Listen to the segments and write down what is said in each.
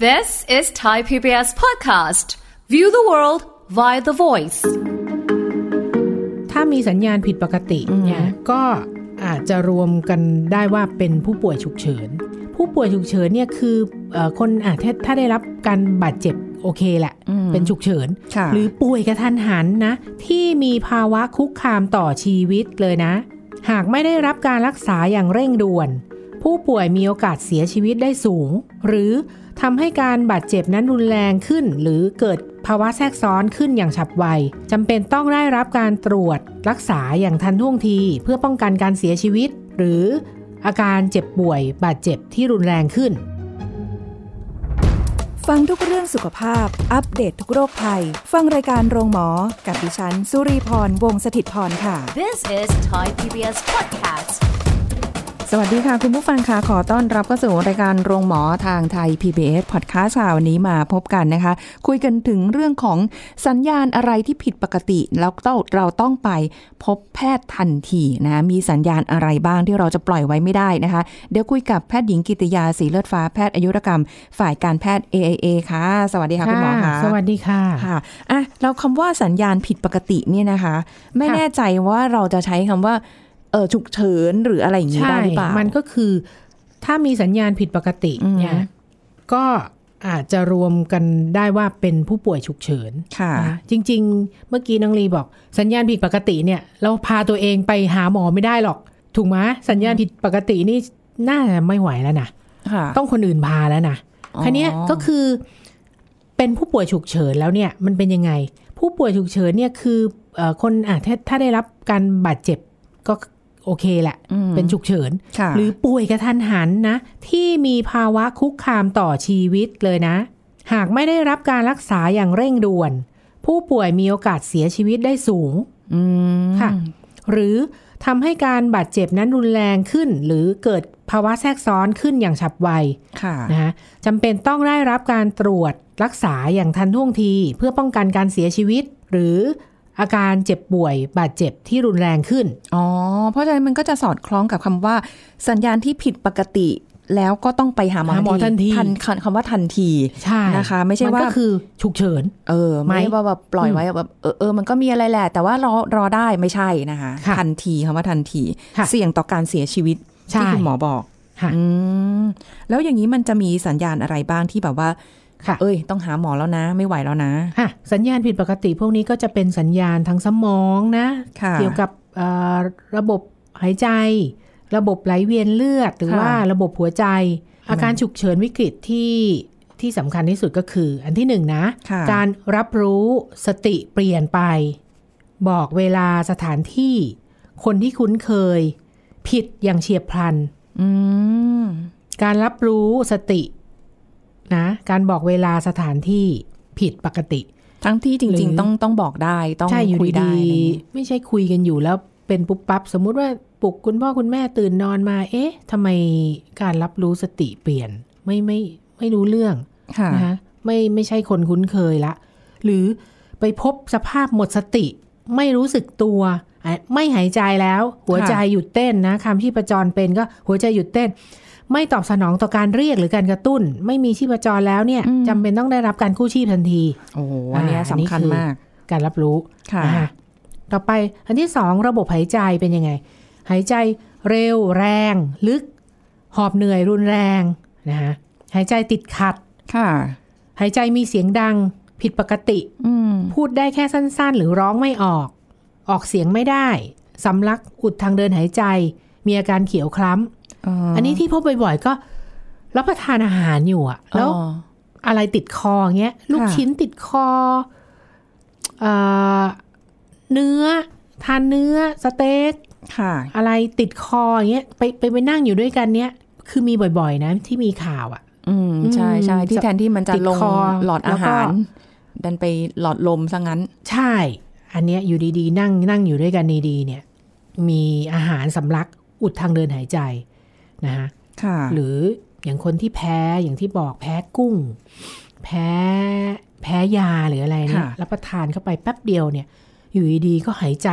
This is Thai PBS podcast. View the world via the voice. ถ้ามีสัญญาณผิดปกติเนี่ยก็อาจจะรวมกันได้ว่าเป็นผู้ป่วยฉุกเฉิน ผู้ป่วยฉุกเฉินเนี่ยคือเออคนอะถ้าถ้าได้รับการบาดเจ็บโอเคแหละ เป็นฉุกเฉินค่ะหรือป่วยกระทันหันนะ ที่มีภาวะคุกคามต่อชีวิตเลยนะ หากไม่ได้รับการรักษาอย่างเร่งด่วน ผู้ป่วยมีโอกาสเสียชีวิตได้สูง หรือ ทำให้การบาดเจ็บนั้นรุนแรงขึ้น หรือเกิดภาวะแทรกซ้อนขึ้นอย่างฉับไวจำเป็นต้องได้รับการตรวจรักษาอย่างทันท่วงที เพื่อป้องกันการเสียชีวิต หรืออาการเจ็บป่วยบาดเจ็บที่รุนแรงขึ้น ฟังทุกเรื่องสุขภาพ อัปเดตททุกโรคภัย ฟังรายการโรงหมอ กับดิฉัน สุรีพร วงศิตพรค่ะ This is Thai PBS podcast. สวัสดีค่ะ คุณผู้ฟังค่ะขอต้อนรับเข้าสู่รายการโรงหมอทางไทย PBS Podcast ค่ะวันนี้มาพบกันนะคะ คุยกันถึงเรื่องของสัญญาณอะไรที่ผิดปกติ แล้วต้องเราต้องไปพบแพทย์ทันทีนะมีสัญญาณอะไรบ้างที่เราจะปล่อยไว้ไม่ได้นะคะ เดี๋ยวคุยกับแพทย์หญิงกิติยาสีเลือดฟ้าแพทย์อายุรกรรม ฝ่ายการแพทย์ AIA ค่ะ สวัสดีค่ะคุณหมอค่ะสวัสดีค่ะค่ะอะเราคำว่าสัญญาณผิดปกติเนี่ยนะคะ ไม่ค่ะแน่ใจว่าเราจะใช้คำว่า เออฉุกเฉินหรืออะไรอย่างนี้ใช่ได้หรือเปล่ามันก็คือ ถ้ามีสัญญาณผิดปกติอืมเนี่ยก็อาจจะรวมกันได้ว่าเป็นผู้ป่วยฉุกเฉินค่ะนะจริง ๆ เมื่อกี้น้องลีบอก สัญญาณผิดปกติเนี่ย เราพาตัวเองไปหาหมอไม่ได้หรอก ถูกไหมสัญญาณผิดปกตินี่น่าจะไม่ไหวแล้วนะค่ะต้องคนอื่นพาแล้วนะอ๋อคันนี้ยก็คือเป็นผู้ป่วยฉุกเฉินแล้วเนี่ยมันเป็นยังไง ผู้ป่วยฉุกเฉินเนี่ยคือเอ่อคนอะถ้าถ้าได้รับการบาดเจ็บก็ โอเคแหละอืมเป็นฉุกเฉินค่ะหรือป่วยกระทันหันนะ ที่มีภาวะคุกคามต่อชีวิตเลยนะ หากไม่ได้รับการรักษาอย่างเร่งด่วน ผู้ป่วยมีโอกาสเสียชีวิตได้สูงอืมค่ะ หรือทำให้การบาดเจ็บนั้นรุนแรงขึ้น หรือเกิดภาวะแทรกซ้อนขึ้นอย่างฉับไวค่ะนะคะจำเป็นต้องได้รับการตรวจรักษาอย่างทันท่วงที เพื่อป้องกันการเสียชีวิต หรือ อาการเจ็บป่วยบาดเจ็บที่รุนแรงขึ้น อ๋อ เพราะฉะนั้นมันก็จะสอดคล้องกับคำว่า สัญญาณที่ผิดปกติแล้วก็ต้องไปหาหมอหาหมอทันทีทันคำว่าทันทีใช่นะคะ ไม่ใช่นว่าก็คือฉุกเฉิน เออไหมไม่ว่าแบบปล่อยไว้แบบเออเออมันก็มีอะไรแหละ แต่ว่ารอรอได้ไม่ใช่นะคะค่ะทันทีคำว่าทันทีค่ะเสี่ยงต่อการเสียชีวิตใช่ที่คุณหมอบอกค่ะอืมแล้วอย่างนี้มันจะมีสัญญาณอะไรบ้างที่แบบว่าค่ะ เอ้ย ต้องหาหมอแล้วนะ ไม่ไหวแล้วนะค่ะสัญญาณผิดปกติพวกนี้ก็จะเป็นสัญญาณทางสมองนะค่ะเกี่ยวกับเอ่อระบบหายใจ ระบบไหลเวียนเลือด หรือค่ะว่าระบบหัวใจ อาการฉุกเฉินวิกฤตที่ที่สำคัญที่สุดก็คือ อันที่หนึ่งนะค่ะการรับรู้สติเปลี่ยนไป บอกเวลาสถานที่ คนที่คุ้นเคย ผิดอย่างเฉียบพลันอืมการรับรู้สติ นะการบอกเวลาสถานที่ผิดปกติ ทั้งที่จหรืริงอๆต้องต้องบอกได้ต้องใช่อยู่คุยได้ดีอะไรอย่างงี้ๆไม่ใช่คุยกันอยู่แล้วเป็นปุ๊บปั๊บสมมุติว่าปลุกคุณพ่อคุณแม่ตื่นนอนมา เอ๊ะทำไมการรับรู้สติเปลี่ยน ไม่ไม่ไม่รู้เรื่องค่ะนะคะไม่ไม่ใช่คนคุ้นเคยละ หรือไปพบสภาพหมดสติ ไม่รู้สึกตัวอะ ไม่หายใจแล้ว หัวใจหยุดเต้นนะคำที่ประจรเป็นก็หัวใจหยุดเต้น ไม่ตอบสนองต่อการเรียกหรือการกระตุ้น ไม่มีชีพจรแล้วเนี่ยจำเป็นต้องได้รับการกู้ชีพทันที โอ้โหอันเนี้ยอ่าอันนี้สำคัญคือมาก การรับรู้ค่ะนะคะต่อไปอันที่สองระบบหายใจเป็นยังไง หายใจเร็วแรง ลึก หอบเหนื่อยรุนแรงนะคะหายใจติดขัดค่ะ หายใจมีเสียงดัง ผิดปกติอืมพูดได้แค่สั้น ๆ หรือร้องไม่ออก ออกเสียงไม่ได้ สำลักอุดทางเดินหายใจ มีอาการเขียวคล้ำอันนี้ที่พบบ่อยๆก็รับประทานอาหารอยู่อะแล้วอ๋ออะไรติดคอเงี้ย ลูกค่ะชิ้นติดคอเอ่อเนื้อ ทานเนื้อสเต็กค่ะอะไรติดคออย่างเงี้ยไปไปไปนั่งอยู่ด้วยกันเนี้ยคือมีบ่อยๆ นะ ที่มีข่าวอะอืมใช่ใช่อืมที่แทนที่มันจะติดลงคอหลอดแล้อาวก็หาร ดันไปหลอดลมซะงั้น ใช่ อันเนี้ยอยู่ดีๆ นั่งนั่งอยู่ด้วยกันดีๆเนี่ย มีอาหารสำลักอุดทางเดินหายใจนะคะค่ะหรืออย่างคนที่แพ้อย่างที่บอกแพ้กุ้ง แพ้แพ้ยาหรืออะไรเนี่ยค่ะรับประทานเข้าไปแป๊บเดียวเนี่ย อยู่ดีๆก็หายใจ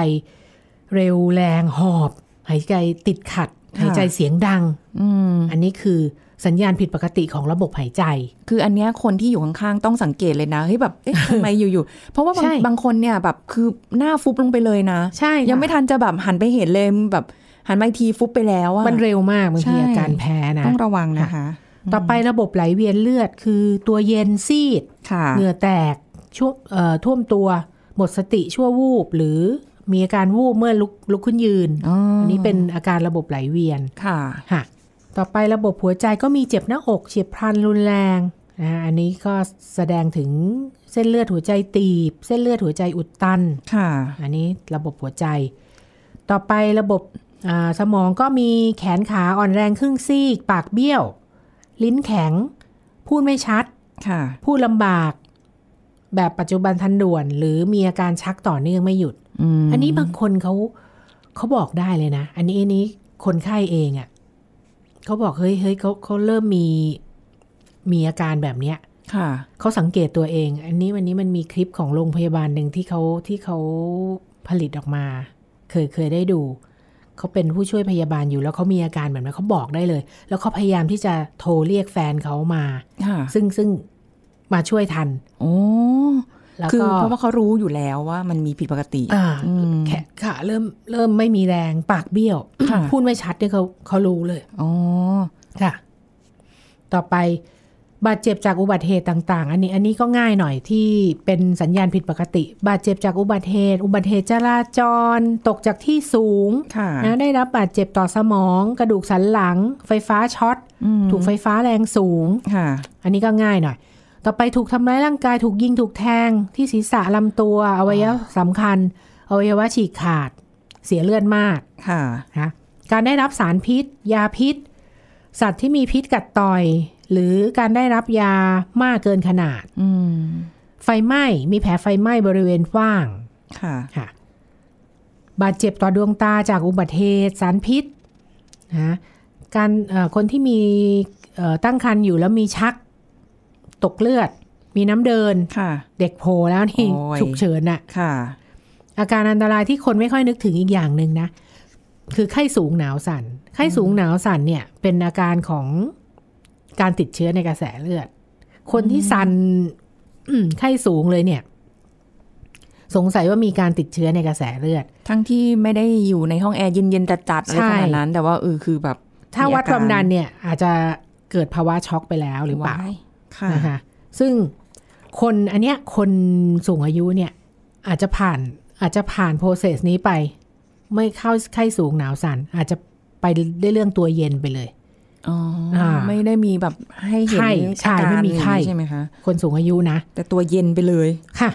เร็วแรงหอบ หายใจติดขัด หายใจเสียงดังอืมอันนี้คือ สัญญาณผิดปกติของระบบหายใจ คืออันเนี้ยคนที่อยู่ข้างๆต้องสังเกตเลยนะเฮ้ยแบบเอ๊ะทำไมอยู่ๆเพราะว่าบางใช่บางคนเนี่ยแบบคือหน้าฟุบลงไปเลยนะ ใช่ยังไม่ทันจะแบบหันไปเห็นเลยแบบหันมาอีกทีฟุบไปแล้วอะมันเร็วมากบางใช่ทีอาการแพ้นะต้องระวังนะคะ ต่อไประบบไหลเวียนเลือดคือตัวเย็นซีดค่ะเหงื่อแตกช่วงเอ่อท่วมตัวหมดสติชั่ววูบหรือมีอาการวูบเมื่อลุกลุกขึ้นยืนอ๋ออัอันนี้เป็นอาการระบบไหลเวียน ค่ะค่ะ ต่อไประบบหัวใจก็มีเจ็บหน้าอกเฉียบพลันรุนแรงนะอันนี้ก็แสดงถึงเส้นเลือดหัวใจตีบ เส้นเลือดหัวใจอุดตันค่ะ อันนี้ระบบหัวใจ ต่อไประบบอ่าสมองก็มีแขนขาอ่อนแรงครึ่งซีก ปากเบี้ยว ลิ้นแข็ง พูดไม่ชัดค่ะพูดลำบาก แบบปัจจุบันทันด่วน หรือมีอาการชักต่อเนื่องไม่หยุดอืมอันนี้บางคนเขาเขาบอกได้เลยนะ อันนี้อันนี้คนไข้เองอะ่ะ เขาบอกเฮ้ยเฮ้ยเขาเขาเริ่มมีมีอาการแบบเนี้ยค่ะเขาสังเกตตัวเอง อันนี้วันนี้มันมีคลิปของโรงพยาบาลหนึ่งที่เขาที่เขาผลิตออกมา เคยเคยได้ดูเขาเป็นผู้ช่วยพยาบาลอยู่แล้วเขามีอาการแบบนั้นเขาบอกได้เลย แล้วเขาพยายามที่จะโทรเรียกแฟนเขามาค่ะซึ่งซึ่งมาช่วยทันโอ้ แล้วคือก็เพราะว่าเขารู้อยู่แล้วว่ามันมีผิดปกติอ่าอืมแขนขาเริ่มเริ่มไม่มีแรงปากเบี้ยวค่ะพูดไม่ชัดเนี่ยเขาเขารู้เลยอ๋อค่ะ ต่อไปบาดเจ็บจากอุบัติเหตุต่าง ๆ อันนี้ อันนี้ก็ง่ายหน่อยที่เป็นสัญญาณผิดปกติ บาดเจ็บจากอุบัติเหตุ อุบัติเหตุจราจร ตกจากที่สูงค่ะนะได้รับบาดเจ็บต่อสมอง กระดูกสันหลัง ไฟฟ้าช็อตอืมถูกไฟฟ้าแรงสูงค่ะอันนี้ก็ง่ายหน่อย ต่อไปถูกทำร้ายร่างกายถูกยิงถูกแทงที่ศีรษะลำตัวอวัยวะสำคัญอวัยวะฉีกขาด เสียเลือดมากค่ะนะการได้รับสารพิษ ยาพิษ สัตว์ที่มีพิษกัดต่อย หรือการได้รับยามากเกินขนาดอืมไฟไหม้มีแผลไฟไหม้บริเวณฟ้างค่ะค่ะ บาดเจ็บต่อดวงตาจากอุบัติเหตุสารพิษนะการเอ่อคนที่มีเอ่อตั้งครรภ์อยู่แล้วมีชัก ตกเลือด มีน้ำเดินค่ะเด็กโผล่แล้วนี่โอ้ยฉุกเฉินน่ะค่ะอาการอันตรายที่คนไม่ค่อยนึกถึงอีกอย่างหนึ่งนะ คือไข้สูงหนาวสั่น ไข้สูงหนาวสั่นเนี่ย เป็นอาการของการติดเชื้อในกระแสเลือด คนที่สั่นอืมไข้สูงเลยเนี่ย สงสัยว่ามีการติดเชื้อในกระแสเลือด ทั้งที่ไม่ได้อยู่ในห้องแอร์เย็นๆจัดๆอะไรใช่ขนาดนั้น แต่ว่าเออคือแบบ ถ้าวัดมีอาการความดันเนี่ย อาจจะเกิดภาวะช็อกไปแล้วหรือเปล่าว้ยค่ะ นะคะซึ่งคนอันเนี้ยคนสูงอายุเนี่ยอาจจะผ่านอาจจะผ่านโปรเซสนี้ไป ไม่เข้าไข้สูงหนาวสั่นอาจจะไปได้เรื่องตัวเย็นไปเลยอ๋ออาไม่ได้มีแบบให้เห็นไข้ใช่อาการไม่มีไข้ใช่ไหมคะคนสูงอายุนะ แต่ตัวเย็นไปเลยค่ะ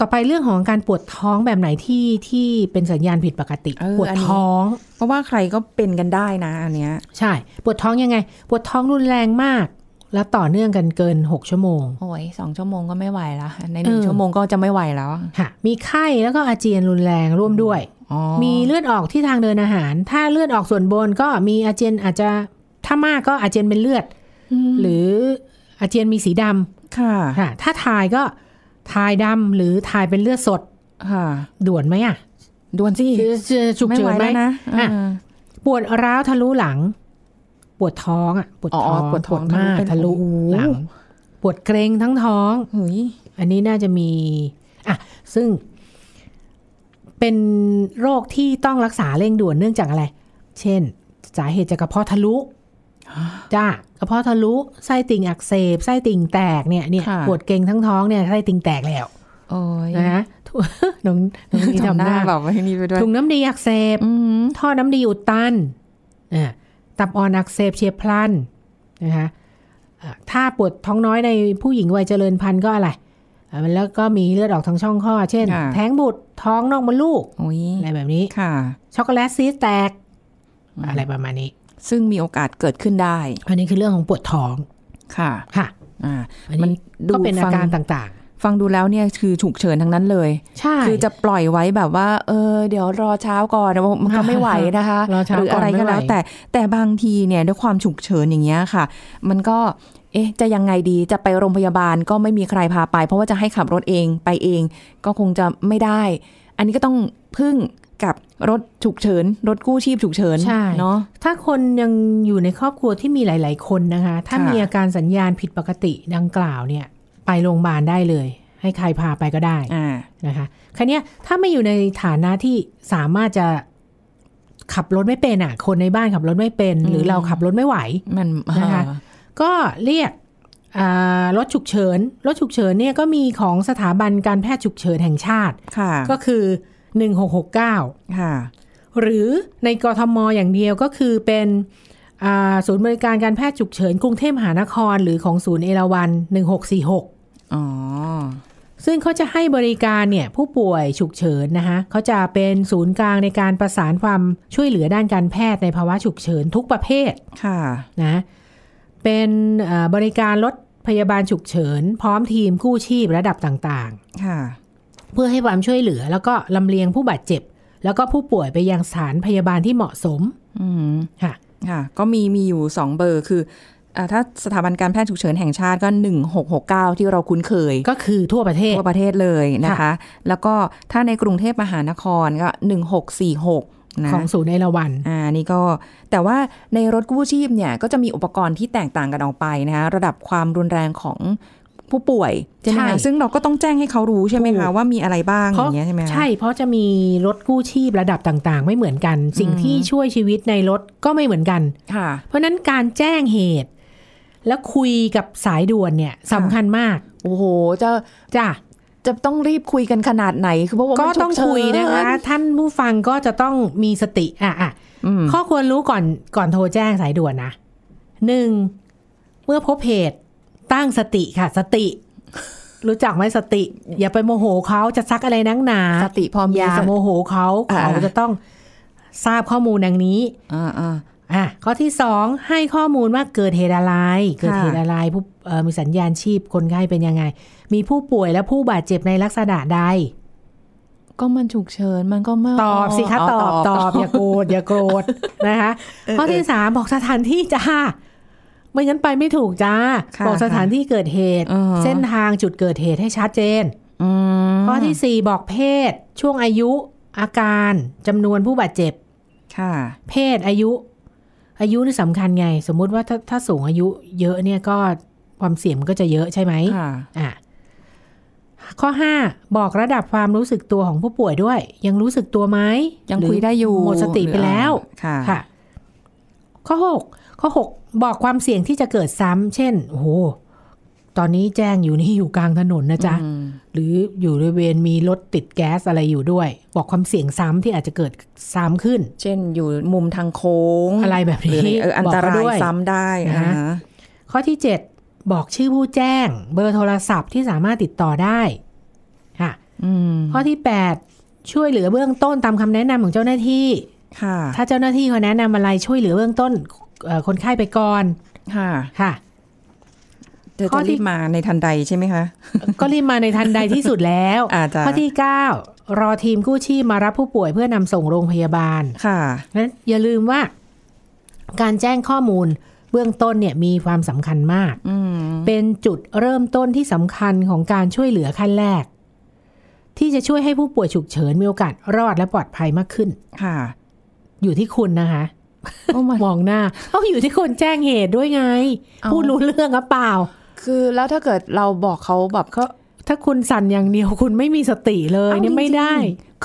ต่อไปเรื่องของการปวดท้องแบบไหนที่ที่เป็นสัญญาณผิดปกติเออปวดอันนี้ท้อง เพราะว่าใครก็เป็นกันได้นะอันเนี้ย ใช่ ปวดท้องยังไง ปวดท้องรุนแรงมาก แล้วต่อเนื่องกันเกินหกชั่วโมง โอ้ยสองชั่วโมงก็ไม่ไหวแล้วในหนึ่งเออชั่วโมงก็จะไม่ไหวแล้วอะค่ะมีไข้แล้วก็อาเจียนรุนแรงร่วมด้วยอ๋อมีเลือดออกที่ทางเดินอาหาร ถ้าเลือดออกส่วนบนก็มีอาเจียนอาจจะถ้ามากก็อาเจียนเป็นเลือดมหรืออาเจียนมีสีดค่ะำค่ะ ถ้าถ่ายก็ถ่ายดำหรือถ่ายเป็นเลือดสดค่ะด่วนไหมอะด่วนสิฉุกไม่เฉิไหวนไหมแล้วนะอะอ่าปวดร้าวทะลุหลัง ปวดท้องอะปวดอ๋อท้องปวดท้องมากทะลุเป็นทะลุโอ้โหหลังปวดเกรงทั้งท้องเฮ้ยอันนี้น่าจะมีอะซึ่ง เป็นโรคที่ต้องรักษาเร่งด่วนเนื่องจากอะไร เช่น สาเหตุจากกระเพาะทะลุจ้ากระเพาะทะลุไส้ติ่งอักเสบไส้ติ่งแตกเนี่ยเนี่ยค่ะปวดเกร็งทั้งท้องเนี่ยไส้ติ่งแตกแล้วโอ้ยนะทุน้องน้องนี่ทำทำหหน้าน้าแบบว่านี่ไปด้วยถุงน้ำดีอักเสบอืมท่อน้ำดีอุดตันอ่า ตับอ่อนอักเสบเฉียบพลันนะคะอ่าถ้าปวดท้องน้อยในผู้หญิงวัยเจริญพันธุ์ก็อะไรอ่าแล้วก็มีเลือดออกทางช่องคลอดเช่นค่ะแท้งบุตรท้องนอกมดลูกโอ้ยอะไรแบบนี้ค่ะ ช็อกโกแลตซีสแตก อะไรประมาณนี้ ซึ่งมีโอกาสเกิดขึ้นได้ อันนี้คือเรื่องของปวดท้องค่ะค่ะ อ่าอันมันนี้ดูก็เป็นฟัอางการต่าง ฟังดูแล้วเนี่ยคือฉุกเฉินทั้งนั้นเลยๆใช่ คือจะปล่อยไว้แบบว่า เออ เดี๋ยวรอเช้าก่อนมันก็ไม่ไหวนะคะรอเช้าหรือก่อนอะไรก็ไม่ไหวแล้ว แต่แต่บางทีเนี่ยด้วยความฉุกเฉินอย่างเงี้ยค่ะ มันก็เอ๊ะจะยังไงดีจะไปโรงพยาบาลก็ไม่มีใครพาไป เพราะว่าจะให้ขับรถเองไปเอง ก็คงจะไม่ได้ อันนี้ก็ต้องพึ่งกับรถฉุกเฉิน รถกู้ชีพฉุกเฉินใช่เนาะถ้าคนยังอยู่ในครอบครัวที่มีหลาย ๆ คนนะคะ ถ้าค่ะมีอาการสัญญาณผิดปกติดังกล่าวเนี่ย ไปโรงพยาบาลได้เลย ให้ใครพาไปก็ได้อ่านะคะคันนี้ยถ้าไม่อยู่ในฐานะที่สามารถจะขับรถไม่เป็นอะ คนในบ้านขับรถไม่เป็น หรือเราขับรถไม่ไหวมันนะคะอ่าก็เรียกอ่ารถฉุกเฉินรถฉุกเฉินเนี่ยก็มีของสถาบันการแพทย์ฉุกเฉินแห่งชาติค่ะก็คือ 1669ค่ะหรือในกทมอย่างเดียวก็คือเป็นอ่าศูนย์บริการการแพทย์ฉุกเฉินกรุงเทพมหานคร หรือของศูนย์เอราวัน1646 อ๋อซึ่งเขาจะให้บริการเนี่ยผู้ป่วยฉุกเฉินนะคะเขาจะเป็นศูนย์กลางในการประสานความช่วยเหลือด้านการแพทย์ในภาวะฉุกเฉินทุกประเภทค่ะนะเป็นเอ่อบริการรถพยาบาลฉุกเฉิน พร้อมทีมกู้ชีพระดับต่างค่ะๆเพื่อให้ความช่วยเหลือแล้วก็ลำเลียงผู้บาดเจ็บ แล้วก็ผู้ป่วยไปยังสถานพยาบาลที่เหมาะสมอืมค่ะค่ะ ก็มีมีอยู่สองเบอร์คืออ่า ถ้าสถาบันการแพทย์ฉุกเฉินแห่งชาติก็ 1669 ที่เราคุ้นเคย ก็คือทั่วประเทศ ทั่วประเทศเลยนะคะค่ะแล้วก็ถ้าในกรุงเทพมหานครก็ 1646นะของศูนย์เอราวัน อ่า นี่ก็ แต่ว่าในรถกู้ชีพเนี่ย ก็จะมีอุปกรณ์ที่แตกต่างกันออกไปนะคะระดับความรุนแรงของผู้ป่วยใช่ไหมใช่คะซึ่งเราก็ต้องแจ้งให้เขารู้ใช่ไหมถูคะกว่ามีอะไรบ้างเพอราะย่างเงี้ยใช่ไหมคะใช่เพราะจะมีรถกู้ชีพระดับต่างๆ ไม่เหมือนกัน สิ่งที่ช่วยชีวิตในรถก็ไม่เหมือนกันค่ะ เพราะฉะนั้นการแจ้งเหตุ แล้วคุยกับสายด่วนเนี่ยสำคัญมาก โอ้โหจะจ้ะจะต้องรีบคุยกันขนาดไหนคือเพราะว่าก็มันฉุต้องเฉินคุยนะคะ ท่านผู้ฟังก็จะต้องมีสติอะอะอืมข้อควรรู้ก่อนก่อนโทรแจ้งสายด่วนนะหนึ่งเมื่อพบเหตุตั้งสติค่ะ สติ รู้จักไหมสติ อย่าไปโมโหเขาจะซักอะไรนักหนา สติพอมีอย่าสติโมโหเขาอ่าเขาจะต้องทราบข้อมูลดังนี้อ่า อ่าอะข้อที่สองให้ข้อมูลว่าเกิดเหตุอะไร เกิดค่ะเหตุอะไรผู้เอ่อมีสัญญาณชีพคนไข้เป็นยังไง มีผู้ป่วยและผู้บาดเจ็บในลักษณะใด ก็มันฉุกเฉินมันก็ไม่ตอบสิคะตอบตอบอย่าโกรธอย่าโกรธนะคะข้อที่สามบอกสถานที่จ้าไม่งั้นไปไม่ถูกจ้าะบอกสถานที่เกิดเหตุอือฮะเส้นทางจุดเกิดเหตุให้ชัดเจนอืมข้อที่สี่บอกเพศ ช่วงอายุ อาการจำนวนผู้บาดเจ็บ ค่ะ เพศอายุ อายุนี่สำคัญไง สมมุติว่าถ้าถ้าสูงอายุเยอะเนี่ยก็ความเสี่ยงมันก็จะเยอะใช่ไหมค่ะอะข้อห้าบอกระดับความรู้สึกตัวของผู้ป่วยด้วย ยังรู้สึกตัวไหมยังหรือคุยได้อยู่หมดสติไปแล้วค่ะค่ะข้อหกข้อหกบอกความเสี่ยงที่จะเกิดซ้ำเช่นโอ้โห ตอนนี้แจ้งอยู่นี่อยู่กลางถนนนะจ๊ะอืมหรืออยู่บริเวณมีรถติดแก๊สอะไรอยู่ด้วย บอกความเสี่ยงซ้ำที่อาจจะเกิดซ้ำขึ้น เช่นอยู่มุมทางโค้งอะไรแบบนี้หรือเอออันตบอกราเขาด้ยวยซ้ำได้นะอ่าฮะข้อที่ 7 บอกชื่อผู้แจ้ง เบอร์โทรศัพท์ที่สามารถติดต่อได้ค่ะอืมข้อที่ 8 ช่วยเหลือเบื้องต้นตามคำแนะนำของเจ้าหน้าที่ค่ะถ้าเจ้าหน้าที่เขาแนะนำอะไรช่วยเหลือเบื้องต้นเอ่อคนไข้ไปก่อนค่ะค่ะ เธอข้อจะที่รีบมาในทันใดใช่ไหมคะ ก็รีบมาในทันใดที่สุดแล้วอาจจะข้อที่ 9 รอทีมกู้ชีพมารับผู้ป่วยเพื่อนำส่งโรงพยาบาลค่ะนั้นอย่าลืมว่า การแจ้งข้อมูลเบื้องต้นเนี่ยมีความสำคัญมากอืมเป็นจุดเริ่มต้นที่สำคัญของการช่วยเหลือขั้นแรก ที่จะช่วยให้ผู้ป่วยฉุกเฉินมีโอกาสรอดและปลอดภัยมากขึ้น ค่ะ อยู่ที่คุณนะคะโอ้มันมองหน้าเขาอยู่ที่คนแจ้งเหตุด้วยไงเอาพูดรู้เรื่องหรือเปล่า คือแล้วถ้าเกิดเราบอกเขาแบบเขาถ้าคุณสั่นอย่างเดียวคุณไม่มีสติเลยเนี่ยไม่ได้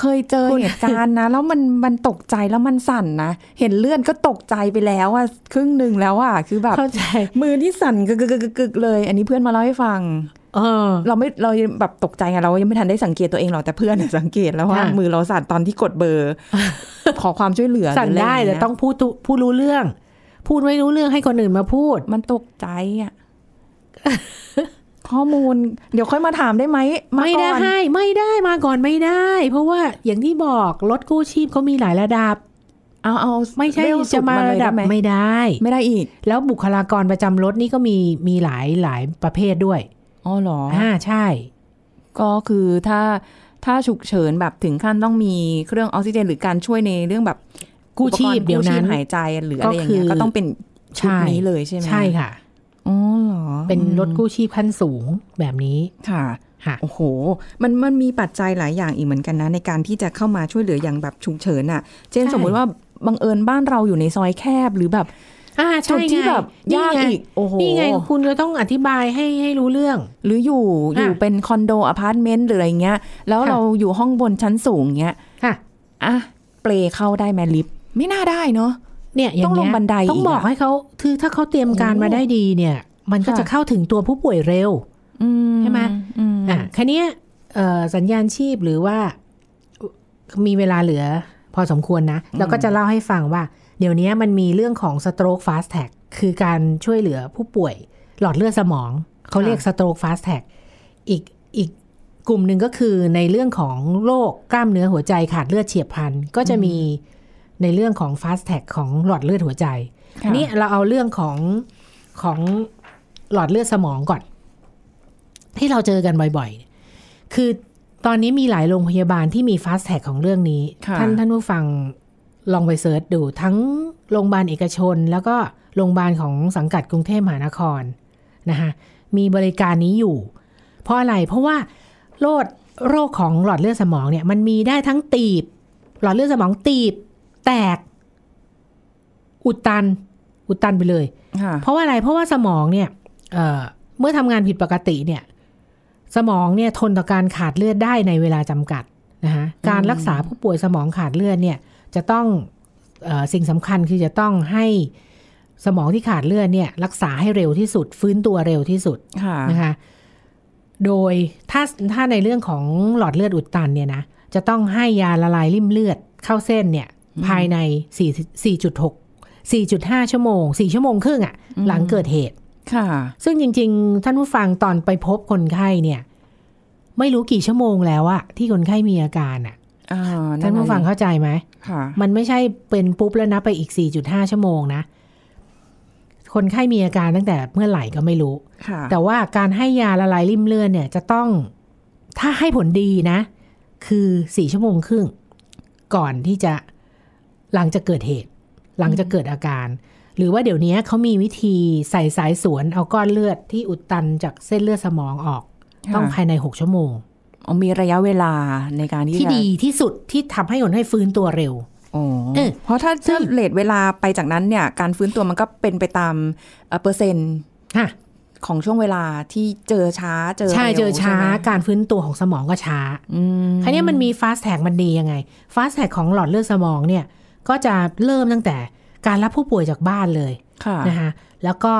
เคยเจอเหตุการณ์นะ แล้วมันมันตกใจแล้วมันสั่นนะเห็นเลือดก็ตกใจไปแล้วอะครึ่งหนึ่งแล้วอะคือแบบเข้าใจมือที่สั่นกึกกึกกึกกึกเลย อันนี้เพื่อนมาเล่าให้ฟังเออ เราไม่เรายังแบบตกใจไงเรายังไม่ทันได้สังเกตตัวเองหรอกแต่เพื่อนน่ะสังเกตแล้วว่าค่ะมือเราสั่นตอนที่กดเบอร์ ขอความช่วยเหลือสั่นได้หรืะรแต่ย่าเยต้องพูดตุพูดรู้เรื่อง พูดไม่รู้เรื่องให้คนอื่นมาพูด มันตกใจอะ ข้อมูลเดี๋ยวค่อยมาถามได้ไหมาไม่ก่อนได้ไม่ได้มาก่อนไม่ได้ เพราะว่าอย่างที่บอกรถกู้ชีพเขามีหลายระดับ เอาเอาไม่ใช่เร็วสุจะมาเลยระดับไหมไม่ได้ ไม่ได้อีก แล้วบุคลากรประจำรถนี่ก็มีมีหลายหลายประเภทด้วยอ๋อเหรออ่าใช่ ก็คือถ้าถ้าฉุกเฉินแบบถึงขั้นต้องมีเครื่องออกซิเจนหรือการช่วยในเรื่องแบบกู้ชีพอุปกรณ์เดี๋ยวนั้นกู้ชีพหายใจหรืออะไรอย่างเงี้ยก็คือก็ต้องเป็นชุดนี้เลยใช่ไหมใช่ค่ะ อ๋อเหรอ เป็นรถกู้ชีพขั้นสูงแบบนี้ค่ะค่ะโอ้โห มันมันมีปัจจัยหลายอย่างอีกเหมือนกันนะ ในการที่จะเข้ามาช่วยเหลืออย่างแบบฉุกเฉินอะ เช่นใช่สมมุติว่าบังเอิญบ้านเราอยู่ในซอยแคบหรือแบบอ่าจุใช่ดที่ไงแบบนี่ยากไงอีกโอ้โหนี่ไงคุณก็ต้องอธิบายให้ให้รู้เรื่อง หรืออยู่อยู่อะเป็นคอนโดอพาร์ตเมนต์หรืออะไรเงี้ย แล้วค่ะเราอยู่ห้องบนชั้นสูงเงี้ยค่ะอะเปลเข้าได้ไหมลิฟต์ไม่น่าได้เนาะ เนี่ยอย่างต้องลงเงี้ยบันไดต้องอีกบอกอะให้เขาคือถ้าเขาเตรียมการโอ้มาได้ดีเนี่ย มันก็ค่ะจะเข้าถึงตัวผู้ป่วยเร็วอืมใช่ไหมอืมอะคันนี้ยเอ่อสัญญาณชีพหรือว่ามีเวลาเหลือพอสมควรนะ แล้วก็จะเล่าให้ฟังว่า เดี๋ยวนี้มันมีเรื่องของ stroke fast tag คือการช่วยเหลือผู้ป่วยหลอดเลือดสมอง เขาเรียก stroke fast tag อีกอีกกลุ่มหนึ่งก็คือในเรื่องของโรคกล้ามเนื้อหัวใจขาดเลือดเฉียบพลัน ก็จะมี ในเรื่องของ fast tag ของหลอดเลือดหัวใจค่ะอันนี้เราเอาเรื่องของของหลอดเลือดสมองก่อน ที่เราเจอกันบ่อยๆ คือตอนนี้มีหลายโรงพยาบาลที่มี fast track ของเรื่องนี้ค่ะท่านท่านผู้ฟังลองไป search ดูทั้งโรงพยาบาลเอกชน แล้วก็โรงพยาบาลของสังกัดกรุงเทพมหานครนะคะมีบริการนี้อยู่ เพราะอะไรเพราะว่าโรคโรคของหลอดเลือดสมองเนี่ยมันมีได้ทั้งตีบ หลอดเลือดสมองตีบ แตก อุดตัน อุดตันไปเลยค่ะเพราะว่าอะไร เพราะว่าสมองเนี่ยเอ่อเมื่อทำงานผิดปกติเนี่ย สมองเนี่ยทนต่อการขาดเลือดได้ในเวลาจำกัดนะคะการรักษาผู้ป่วยสมองขาดเลือดเนี่ย จะต้องเออสิ่งสำคัญคือจะต้องให้สมองที่ขาดเลือดเนี่ย รักษาให้เร็วที่สุด ฟื้นตัวเร็วที่สุดค่ะนะคะ โดยถ้าถ้าในเรื่องของหลอดเลือดอุดตันเนี่ยนะจะต้องให้ยาละลายริ่มเลือดเข้าเส้นเนี่ย ภายใน4 4.6 4.5 ชั่วโมง 4 ชั่วโมงครึ่งอะหลังเกิดเหตุ ค่ะ ซึ่งจริง ๆ ท่านผู้ฟังตอนไปพบคนไข้เนี่ย ไม่รู้กี่ชั่วโมงแล้วอะที่คนไข้มีอาการอะอ่าท่านผู้ฟังเข้าใจไหมค่ะมันไม่ใช่เป็นปุ๊บแล้วนะไปอีก 4.5 ชั่วโมงนะ คนไข้มีอาการตั้งแต่เมื่อไหร่ก็ไม่รู้ค่ะแต่ว่าการให้ยาละลายริ่มเลือดเนี่ยจะต้องถ้าให้ผลดีนะ คือสี่ชั่วโมงครึ่ง ก่อนที่จะ หลังจะเกิดเหตุ หลังจะเกิดอาการ หรือว่าเดี๋ยวนี้เขามีวิธีใส่สายสวนเอาก้อนเลือดที่อุดตันจากเส้นเลือดสมองออก ต้องภายในหกชั่วโมงอ๋อมีระยะเวลาในการที่ที่จะดีที่สุดที่ทำให้คนให้ฟื้นตัวเร็วอ๋อเออเพราะถ้าซึ่ถ้างเลทเวลาไปจากนั้นเนี่ย การฟื้นตัวมันก็เป็นไปตามเอ่อเปอร์เซ็นต์ค่ะของช่วงเวลาที่เจอช้าเจอใช่ร็วเจอช้าใไหมการฟื้นตัวของสมองก็ช้าอืมคราวนี้มันมี fast track มันดียังไง fast track ของหลอดเลือดสมองเนี่ย ก็จะเริ่มตั้งแต่การรับผู้ป่วยจากบ้านเลยค่ะนะคะแล้วก็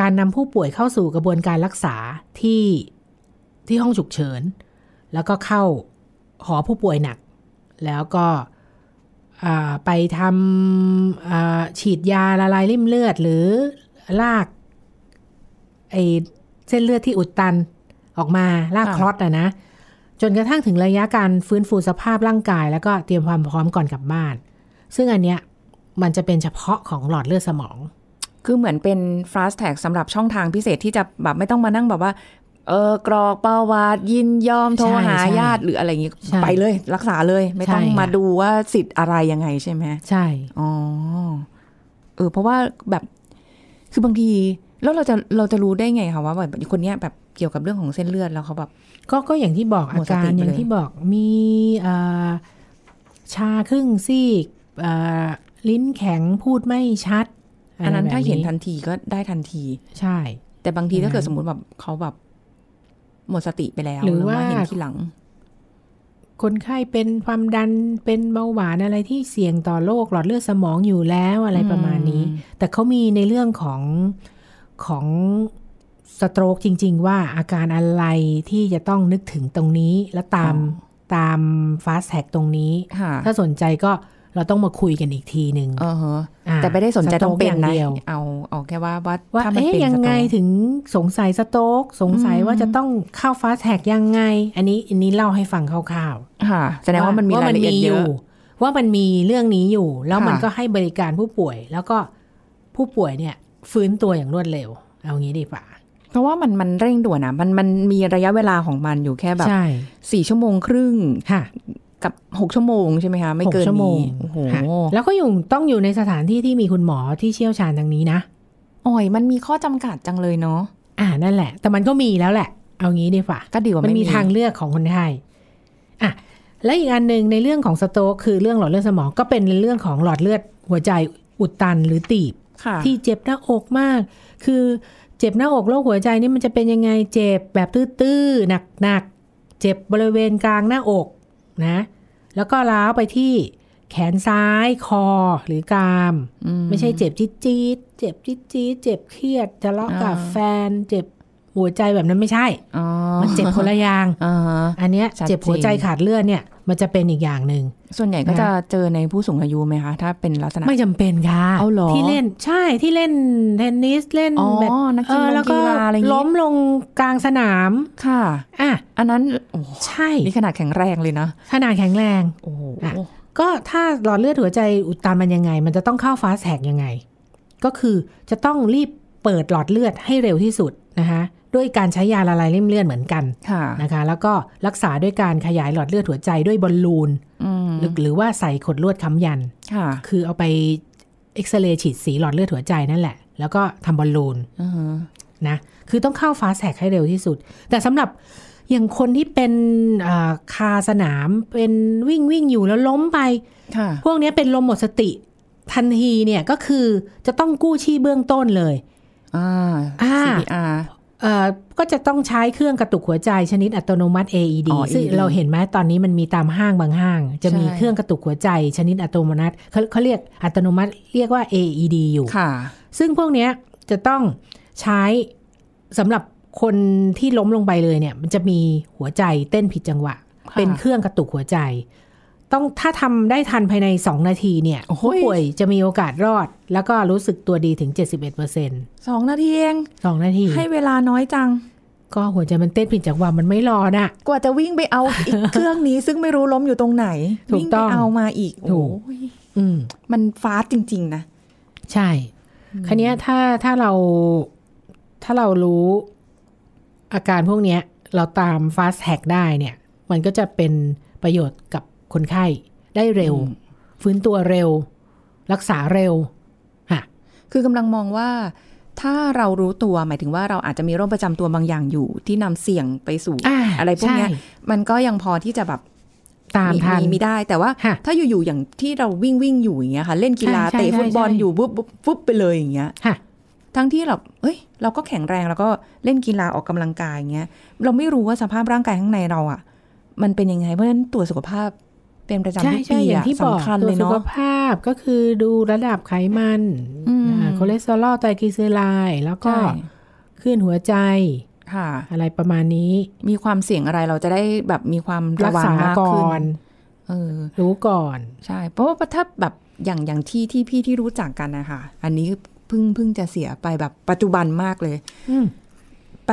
การนำผู้ป่วยเข้าสู่กระบวนการรักษาที่ที่ห้องฉุกเฉิน แล้วก็เข้าหอผู้ป่วยหนัก แล้วก็อ่าไปทำอ่าฉีดยาละลายลิ่มเลือด หรือลากไอเส้นเลือดที่อุดตันออกมาลากคลอตอะนะจนกระทั่งถึงระยะการฟื้นฟูสภาพร่างกาย แล้วก็เตรียมความพร้อมก่อนกลับบ้าน ซึ่งอันเนี้ยมันจะเป็นเฉพาะของหลอดเลือดสมอง คือเหมือนเป็น fast tag สำหรับช่องทางพิเศษที่จะแบบไม่ต้องมานั่งแบบว่า เออกรอกประวัติยินยอมโทรใช่หาใช่ญาติหรืออะไรอย่างงี้ใช่ไปเลยรักษาเลย ไม่ต้องใช่ค่ะมาดูว่าสิทธิ์อะไรยังไงใช่ไหมใช่อ๋อเออเพราะว่าแบบคือบางทีแล้วเราจะเราจะรู้ได้ไงคะว่าแบบคนเนี้ยแบบเกี่ยวกับเรื่องของเส้นเลือดแล้วเขาแบบ ก็ก็อย่างที่บอกหมอาดสติการไปเลยอย่างที่บอกมีอ่าชาครึ่งซีกอ่า ลิ้นแข็งพูดไม่ชัด อันนั้นอะไรแบบถ้าเห็นทันทีก็ได้ทันที ใช่ แต่บางทีถ้าเกิดอืมสมมติแบบเขาแบบหมดสติไปแล้วหรือแล้ว่าเห็นทีหลัง คนไข้เป็นความดันเป็นเบาหวานอะไรที่เสี่ยงต่อโรคหลอดเลือดสมองอยู่แล้วอะไรประมาณนี้อืมแต่เขามีในเรื่องของของสโตรกจริง ๆ ว่าอาการอะไรที่จะต้องนึกถึงตรงนี้ และตามตามฟาสแท็กตรงนี้ค่ะถ้าสนใจก็ เราต้องมาคุยกันอีกทีหนึ่งเออฮะอ่าแต่ไม่ได้สนใจต้องเป็นสโรกย่านะเดียวเอาเอาแค่ว่าว่าว่าถ้ามันเอ๊ะเป็นยังไงสโตรกถึงสงสัยสโตรกสงสัยอืมว่าจะต้องเข้าฟาสแท็กยังไง อันนี้อันนี้เล่าให้ฟังคร่าวๆค่ะแสดงว่ามันมีรายละเอียดเยอะว่ามันมีเรื่องนี้อยู่ แล้วมันค่ะก็ให้บริการผู้ป่วย แล้วก็ผู้ป่วยเนี่ย ฟื้นตัวอย่างรวดเร็ว เอางี้ดีกว่าเพราะว่ามันมันเร่งด่วนอะมันมันมีระยะเวลาของมันอยู่แค่แบบใช่สี่ชั่วโมงครึ่งค่ะ กับหกชั่วโมงใช่ไหมคะ ไม่หกเกินชั่วโมงนี้โอ้โหค่ะแล้วก็อยู่ต้องอยู่ในสถานที่ที่มีคุณหมอที่เชี่ยวชาญทางนี้นะอ่อยมันมีข้อจำกัดจังเลยเนาะอ่านั่นแหละ แต่มันก็มีแล้วแหละ เอางี้ดีกว่าก็ดีกว่ามันไม่มีมีทางเลือกของคนไทยอะและอีกอันหนึ่งในเรื่องของสโตรกคือเรื่องหลอดเลือดสมองก็เป็นในเรื่องของหลอดเลือดหัวใจอุดตันหรือตีบค่ะที่เจ็บหน้าอกมาก คือเจ็บหน้าอกโรคหัวใจนี่มันจะเป็นยังไงเจ็บแบบตื้อๆหนักๆเจ็บบริเวณกลางหน้าอก นะ แล้วก็ล้าวไปที่แขนซ้ายคอหรือกรามอืไม่ใช่เจ็บจี๊ดจี๊ดๆเจ็บจี๊ดจี๊ดๆเจ็บเครียดทะเลาะกับอ่าแฟน เจ็บ หัวใจแบบนั้นไม่ใช่อ๋อมันเจ็บคนละอย่างอ่าฮะอันเนี้ยชัดเจนเจ็บหัวใจขาดเลือดเนี่ยมันจะเป็นอีกอย่างหนึ่ง ส่วนใหญ่ก็นะจะเจอในผู้สูงอายุไหมคะ ถ้าเป็นลักษณะ ไม่จำเป็นค่ะ เอาเหรอ ที่เล่นใช่ที่เล่นเทนนิสเล่นอ๋อแบบนักกีฬาเออแล้วก็กีฬาอะไรอย่างงี้ล้มลงกลางสนามค่ะอะอันนั้นโอ้ใช่นี่ขนาดแข็งแรงเลยนะ ขนาดแข็งแรงโอ้โหอะก็ถ้าหลอดเลือดหัวใจอุดตันมันยังไง มันจะต้องเข้า fast track ยังไง ก็คือจะต้องรีบเปิดหลอดเลือดให้เร็วที่สุดนะคะ ด้วยการใช้ยาละลายลิ่มเลือดเหมือนกันค่ะนะคะ แล้วก็รักษาด้วยการขยายหลอดเลือดหัวใจด้วยบอลลูนอืมหรือหรือว่าใส่ขดลวดค้ำยันค่ะคือเอาไปเอ็กซเรย์ฉีดสีหลอดเลือดหัวใจนั่นแหละ แล้วก็ทำบอลลูนอือฮะนะคือต้องเข้าฟาสแท็กให้เร็วที่สุด แต่สำหรับอย่างคนที่เป็นอ่าคาสนามเป็นวิ่งวิ่งอยู่แล้วล้มไปค่ะพวกเนี้ยเป็นลมหมดสติทันทีเนี่ยก็คือจะต้องกู้ชีพเบื้องต้นเลย อ่าอ่า CPR เอ่อ ก็จะต้องใช้เครื่องกระตุกหัวใจชนิดอัตโนมัติ AED อ๋อซึ่ง AED เราเห็นไหมตอนนี้มันมีตามห้างบางห้าง จะมีใช่เครื่องกระตุกหัวใจชนิดอัตโนมัติเขาเขาเรียกอัตโนมัติเรียกว่า AED อยู่ค่ะซึ่งพวกเนี้ยจะต้องใช้สำหรับคนที่ล้มลงไปเลยเนี่ย มันจะมีหัวใจเต้นผิดจังหวะค่ะเป็นเครื่องกระตุกหัวใจ ต้องถ้าทำได้ทันภายใน 2 นาทีเนี่ยโอ้โหผู้ป่วยจะมีโอกาสรอด แล้วก็รู้สึกตัวดีถึง 71%สองนาทีเอง2นาที ให้เวลาน้อยจัง ก็หัวใจมันเต้นผิดจังหวะมันไม่รอน่ะ กว่าจะวิ่งไปเอาอีกเครื่องนี้ซึ่งไม่รู้ล้มอยู่ตรงไหนถูกวิ่งต้ไปองเอามาอีกถูกโอ้ยอืมมันฟาสต์จริง ๆ นะ ใช่ คันนี้ยถ้าถ้าเราถ้าเรารู้อาการพวกเนี้ยเราตาม fast tag ได้เนี่ย มันก็จะเป็นประโยชน์กับ คนไข้ได้เร็วอืมฟื้นตัวเร็ว รักษาเร็วค่ะคือกำลังมองว่าถ้าเรารู้ตัวหมายถึงว่าเราอาจจะมีโรคประจำตัวบางอย่างอยู่ ที่นำเสี่ยงไปสู่อ่าอะไรพวกเนี้ยใช่มันก็ยังพอที่จะแบบตามทันมีได้แต่ว่าค่ะถ้าอยู่ๆอย่างที่เราวิ่งวิ่งอยู่อย่างเงี้ยค่ะ เล่นกีฬาใช่ใช่เตะฟุตบอลใช่อยู่ปุ๊บปุ๊บปุ๊บไปเลยอย่างเงี้ยค่ะทั้งที่เราเอ้ย เราก็แข็งแรงแล้วก็เล่นกีฬาออกกำลังกายอย่างเงี้ย เราไม่รู้ว่าสภาพร่างกายข้างในเราอะ มันเป็นยังไงเพราะฉะนั้นตรวจสุขภาพ เป็นประจำใช่ทุกใช่ปีอย่างอะที่บอกสำคัญตรวเลจยสุเนาะขภาพก็คือดูระดับไขมันอืมอ่าคอเลสเตอรอลไตรกลีเซอไรด์แล้วก็ใช่คลื่นหัวใจค่ะ อะไรประมาณนี้มีความเสี่ยงอะไรเราจะได้แบบมีความรัระกวังษามากก่ขึ้อนนเออรู้ก่อน ใช่ เพราะว่าถ้าแบบอย่างอย่างที่ที่พี่ที่รู้จักกันนะคะอันนี้เพิ่งเพิ่งจะเสียไปแบบปัจจุบันมากเลยอืมไป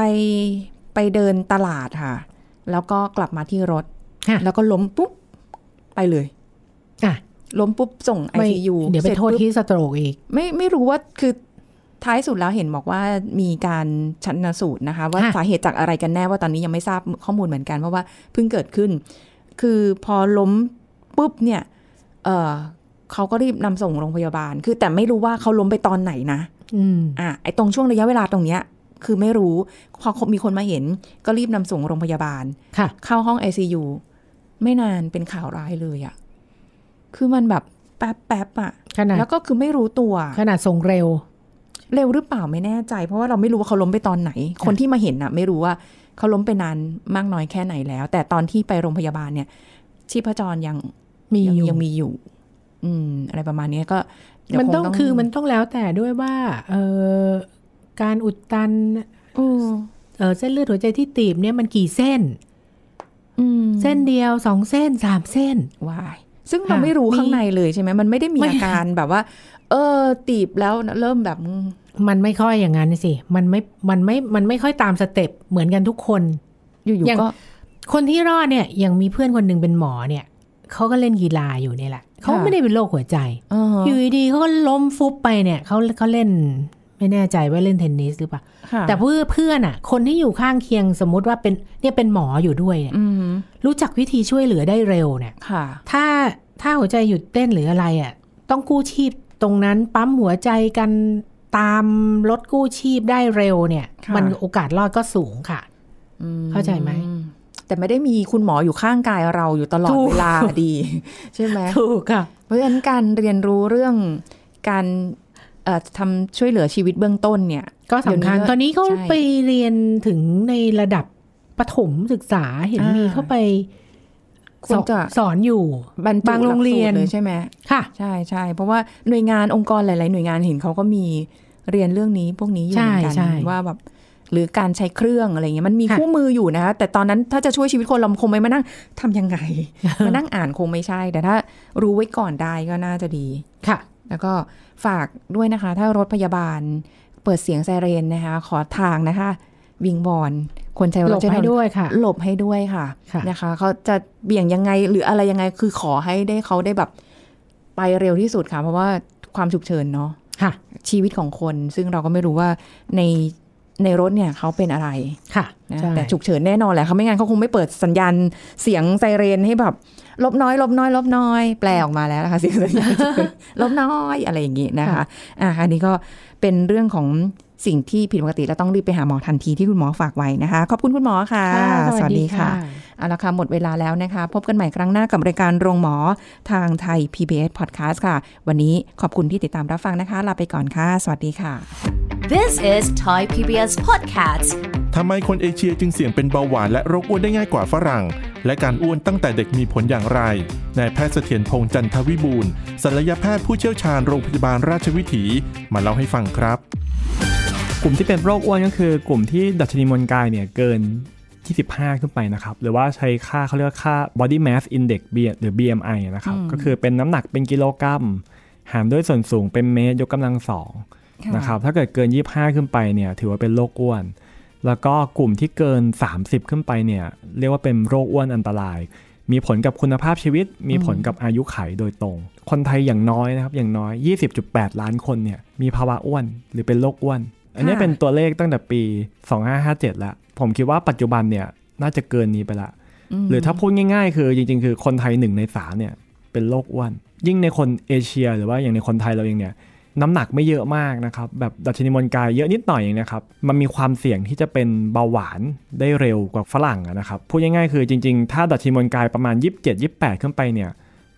ไปเดินตลาดค่ะ แล้วก็กลับมาที่รถค่ะแล้วก็ล้มปุ๊บ ไปเลยอะล้มปุ๊บส่งไอไม่ซียูเดี๋ยวไปโทษที่สโตรกอีก ไม่ไม่รู้ว่าคือท้ายสุดแล้วเห็นบอกว่ามีการชันสูตรนะคะ ว่าค่ะสาเหตุจากอะไรกันแน่ว่าตอนนี้ยังไม่ทราบข้อมูลเหมือนกัน เพราะว่าเพิ่งเกิดขึ้น คือพอล้มปุ๊บเนี่ย เออเขาก็รีบนำส่งโรงพยาบาล คือแต่ไม่รู้ว่าเขาล้มไปตอนไหนนะอืมอะไอตรงช่วงระยะเวลาตรงเนี้ย คือไม่รู้พอมีคนมาเห็น ก็รีบนำส่งโรงพยาบาลค่ะเข้าห้อง ICU ไม่นานเป็นข่าวร้ายเลยอะ่ะคือมันแบบแป๊บแป๊บๆอะ่ะขนาดแล้วก็คือไม่รู้ตัว ขนาดส่งเร็ว เร็วหรือเปล่าไม่แน่ใจ เพราะว่าเราไม่รู้ว่าเขาล้มไปตอนไหน คนที่มาเห็นน่ะไม่รู้ว่าเขาล้มไปนานมากน้อยแค่ไหนแล้ว แต่ตอนที่ไปโรงพยาบาลเนี่ย ชีพจรยังมียังอยู่ยังมีอยู่ อืม อะไรประมาณเนี้ยก็เดี๋ยวมันคต้องคือมันต้องแล้วแต่ด้วยว่าเออการอุดตันอืมเออเส้นเลือดหัวใจที่ตีบเนี่ยมันกี่เส้นอืม เส้นเดียวสองเส้นสามเส้นวายซึ่งเราค่ะไม่รู้มีข้างในเลยใช่ไหมมันไม่ได้มีไม่อาการแบบว่า เออตีบแล้วเริ่มแบบมันไม่ค่อยอย่างนั้นสิ มันไม่ มันไม่ มันไม่ค่อยตามสเต็ปเหมือนกันทุกคน อยู่อย่างๆก็ คนที่รอดเนี่ย ยังมีเพื่อนคนหนึ่งเป็นหมอเนี่ย เขาก็เล่นกีฬาอยู่เนี่ยแหละ เขาไม่ได้เป็นโรคหัวใจอ่าฮะอยู่ดีๆเขาก็ล้มฟุบไปเนี่ย เขาเขาเล่น ไม่แน่ใจว่าเล่นเทนนิสหรือเปล่าค่ะแต่เพื่อเพื่อนอะ คนที่อยู่ข้างเคียงสมมุติว่าเป็นเนี่ยเป็นหมออยู่ด้วยเนี่ยอืมรู้จักวิธีช่วยเหลือได้เร็วเนี่ยค่ะถ้าถ้าหัวใจหยุดเต้นหรืออะไรอะ ต้องกู้ชีพตรงนั้นปั๊มหัวใจกันตามรถกู้ชีพได้เร็วเนี่ยค่ะมันโอกาสรอดก็สูงค่ะเข้าใจไหมอืแต่ไม่ได้มีคุณหมออยู่ข้างกายเราอยู่ตลอดถูกเวลาดี ใช่ไหมถูกค่ะ เพราะฉะนั้นการเรียนรู้เรื่องการเอ่อ ทำช่วยเหลือชีวิตเบื้องต้นเนี่ย ก็สำคัญเดี๋ยวนี้ก็ตอนนี้เขาใช่ไปเรียนถึงในระดับประถมศึกษาเห็นอ่ามีมีเข้าไปควรจะสอนอยู่บรรจุบางโรงเรียนหลักสูตเลยใช่ไหมค่ะ ใช่ใช่เพราะว่าหน่วยงานองค์กรหลาย ๆ หน่วยงานเห็นเขาก็มีเรียนเรื่องนี้พวกนี้อยู่ใช่เหมือนกันใช่ว่าแบบหรือการใช้เครื่องอะไรเงี้ยมันมีค่ะคู่มืออยู่นะ แต่ตอนนั้นถ้าจะช่วยชีวิตคนเราคงไม่มานั่งทำยังไง มานั่งอ่านคงไม่ใช่ แต่ถ้ารู้ไว้ก่อนได้ก็น่าจะดีค่ะ แล้วก็ฝากด้วยนะคะ ถ้ารถพยาบาลเปิดเสียงไซเรนนะคะ ขอทางนะคะ วิงบอลคนใช้รหลถบใช้ถให้นนด้วยค่ะ หลบให้ด้วยค่ะค่ะนะคะเขาจะเบี่ยงยังไงหรืออะไรยังไงคือขอให้ได้เขาได้แบบไปเร็วที่สุดค่ะ เพราะว่าความฉุกเฉินเนาะค่ะชีวิตของคน ซึ่งเราก็ไม่รู้ว่าใน ในรถเนี่ยเขาเป็นอะไรค่ะนะใช่แต่ฉุกเฉินแน่นอนแหละเขาไม่งั้นเขาคงไม่เปิดสัญญาณเสียงไซเรนให้แบบลบน้อยลบน้อยลบน้อย แปลออกมาแล้วนะคะเสียงสัญญาณฉุกเฉินลบน้อยอะไรอย่างงี้นะคะอะอันนี้ก็เป็นเรื่องของ สิ่งที่ผิดปกติและต้องรีบไปหาหมอทันทีที่คุณหมอฝากไว้นะคะ ขอบคุณคุณหมอค่ะค่ะ สวัสดีค่ะเอาละค่ะหมดเวลาแล้วนะคะ พบกันใหม่ครั้งหน้ากับรายการโรงหมอทางไทย PBS Podcast ค่ะ วันนี้ขอบคุณที่ติดตามรับฟังนะคะลาไปก่อนค่ะ สวัสดีค่ะ This is Thai PBS Podcast. ทำไมคนเอเชียจึงเสี่ยงเป็นเบาหวานและโรคอ้วนได้ง่ายกว่าฝรั่ง และการอ้วนตั้งแต่เด็กมีผลอย่างไร นายแพทย์เสถียรพงษ์จันทวิบูลย์ศัลยแพทย์ผู้เชี่ยวชาญโรงพยาบาลราชวิถี มาเล่าให้ฟังครับ กลุ่มที่เป็นโรคอ้วนก็คือกลุ่มที่ดัชนีมวลกายเนี่ยเกิน 25 ขึ้นไปนะครับ หรือว่าใช้ค่าเขาเรียกว่าค่า body mass index B หรือ BMI นะครับ ก็คือเป็นน้ำหนักเป็นกิโลกรัม หารด้วยส่วนสูงเป็นเมตรยกกำลังสองนะครับ ถ้าเกิดเกิน 25 ขึ้นไปเนี่ยถือว่าเป็นโรคอ้วน แล้วก็กลุ่มที่เกิน 30 ขึ้นไปเนี่ยเรียกว่าเป็นโรคอ้วนอันตราย มีผลกับคุณภาพชีวิต มีผลกับอายุขัยโดยตรง คนไทยอย่างน้อยนะครับอย่างน้อย 20.8 ล้านคนเนี่ยมีภาวะอ้วนหรือเป็นโรคอ้วน อันนี้ค่ะเป็นตัวเลขตั้งแต่ปี 2557แล้วผมคิดว่าปัจจุบันเนี่ยน่าจะเกินนี้ไปละ หรือถ้าพูดง่าย ๆ คือจริง ๆ คือคนไทยหนึ่งในสามเนี่ยเป็นโรคอ้วน ยิ่งในคนเอเชีย หรือว่าอย่างในคนไทยเราเองเนี่ย น้ำหนักไม่เยอะมากนะครับ แบบดัชนีมวลกายเยอะนิดหน่อยเองนะครับ มันมีความเสี่ยงที่จะเป็นเบาหวานได้เร็วกว่าฝรั่งนะครับ พูดง่ายๆคือจริงๆ ถ้าดัชนีมวลกายประมาณ 27 28 ขึ้นไปเนี่ย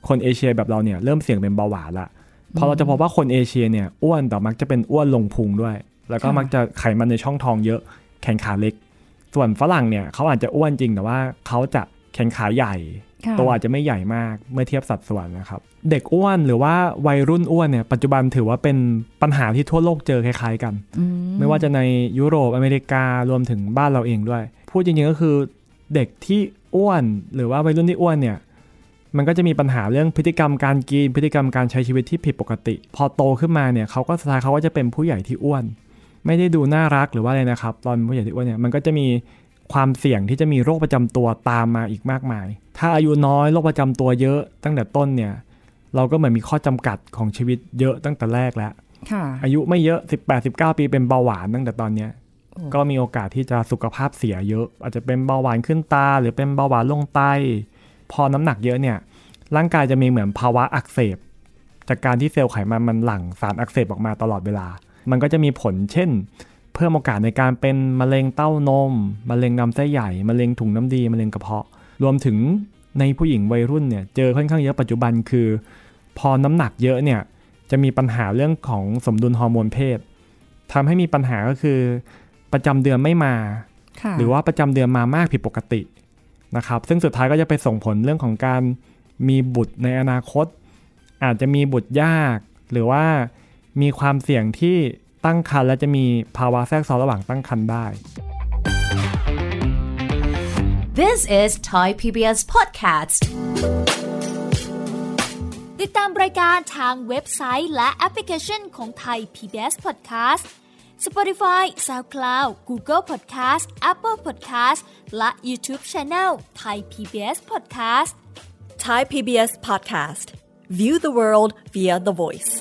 คนเอเชียแบบเราเนี่ยเริ่มเสี่ยงเป็นเบาหวานละพราะเราจะพบว่าคนเอเชียเนี่ยอ้วนแต่มักจะเป็นอ้วนลงพุงด้วย แล้วก็มักจะไขมันในช่องท้องเยอะ แขนขาเล็ก ส่วนฝรั่งเนี่ยเขาอาจจะอ้วนจริงแต่ว่าเขาจะแขนขาใหญ่ ตัวอาจจะไม่ใหญ่มากเมื่อเทียบสัดส่วนนะครับ เด็กอ้วนหรือว่าวัยรุ่นอ้วนเนี่ยปัจจุบันถือว่าเป็นปัญหาที่ทั่วโลกเจอคล้ายๆกันอืไม่ว่าจะในยุโรปอเมริการวมถึงบ้านเราเองด้วย พูดจริงๆก็คือเด็กที่อ้วนหรือว่าวัยรุ่นที่อ้วนเนี่ยมันก็จะมีปัญหาเรื่องพฤติกรรมการกินพฤติกรรมการใช้ชีวิตที่ผิดปกติ พอโตขึ้นมาเนี่ยเขาก็สุดท้ายเขาก็จะเป็นผู้ใหญ่ที่อ้วน ไม่ได้ดูน่ารักหรือว่าอะไรนะครับ ตอนเป็นผู้ใหญ่ที่อ้วนเนี่ยมันก็จะมี ความเสี่ยงที่จะมีโรคประจำตัวตามมาอีกมากมาย ถ้าอายุน้อยโรคประจำตัวเยอะตั้งแต่ต้นเนี่ย เราก็เหมือนมีข้อจำกัดของชีวิตเยอะตั้งแต่แรกแล้วค่ะอายุไม่เยอะ 18 19 ปีเป็นเบาหวานตั้งแต่ตอนเนี้ยโอ้ก็มีโอกาสที่จะสุขภาพเสียเยอะ อาจจะเป็นเบาหวานขึ้นตา หรือเป็นเบาหวานลงไต พอน้ำหนักเยอะเนี่ย ร่างกายจะมีเหมือนภาวะอักเสบ จากการที่เซลล์ไขมันมันหลั่งสารอักเสบออกมาตลอดเวลา มันก็จะมีผลเช่น เพิ่มโอกาสในการเป็นมะเร็งเต้านม มะเร็งลำไส้ใหญ่ มะเร็งถุงน้ำดี มะเร็งกระเพาะ รวมถึงในผู้หญิงวัยรุ่นเนี่ยเจอค่อนข้างเยอะปัจจุบันคือ พอน้ำหนักเยอะเนี่ยจะมีปัญหาเรื่องของสมดุลฮอร์โมนเพศทำให้มีปัญหาก็คือประจำเดือนไม่มา หรือว่าประจำเดือนมามากผิดปกตินะครับ ซึ่งสุดท้ายก็จะไปส่งผลเรื่องของการมีบุตรในอนาคต อาจจะมีบุตรยาก หรือว่ามีความเสี่ยงที่ ตั้งครรภ์และจะมีภาวะแทรกซ้อนระหว่างตั้งครรภ์ได้ This is Thai PBS Podcast. ติดตามรายการทางเว็บไซต์และแอปพลิเคชันของไทย PBS Podcast Spotify SoundCloud Google Podcast Apple Podcast และ YouTube Channel Thai PBS Podcast Thai PBS podcast. View the world via the voice.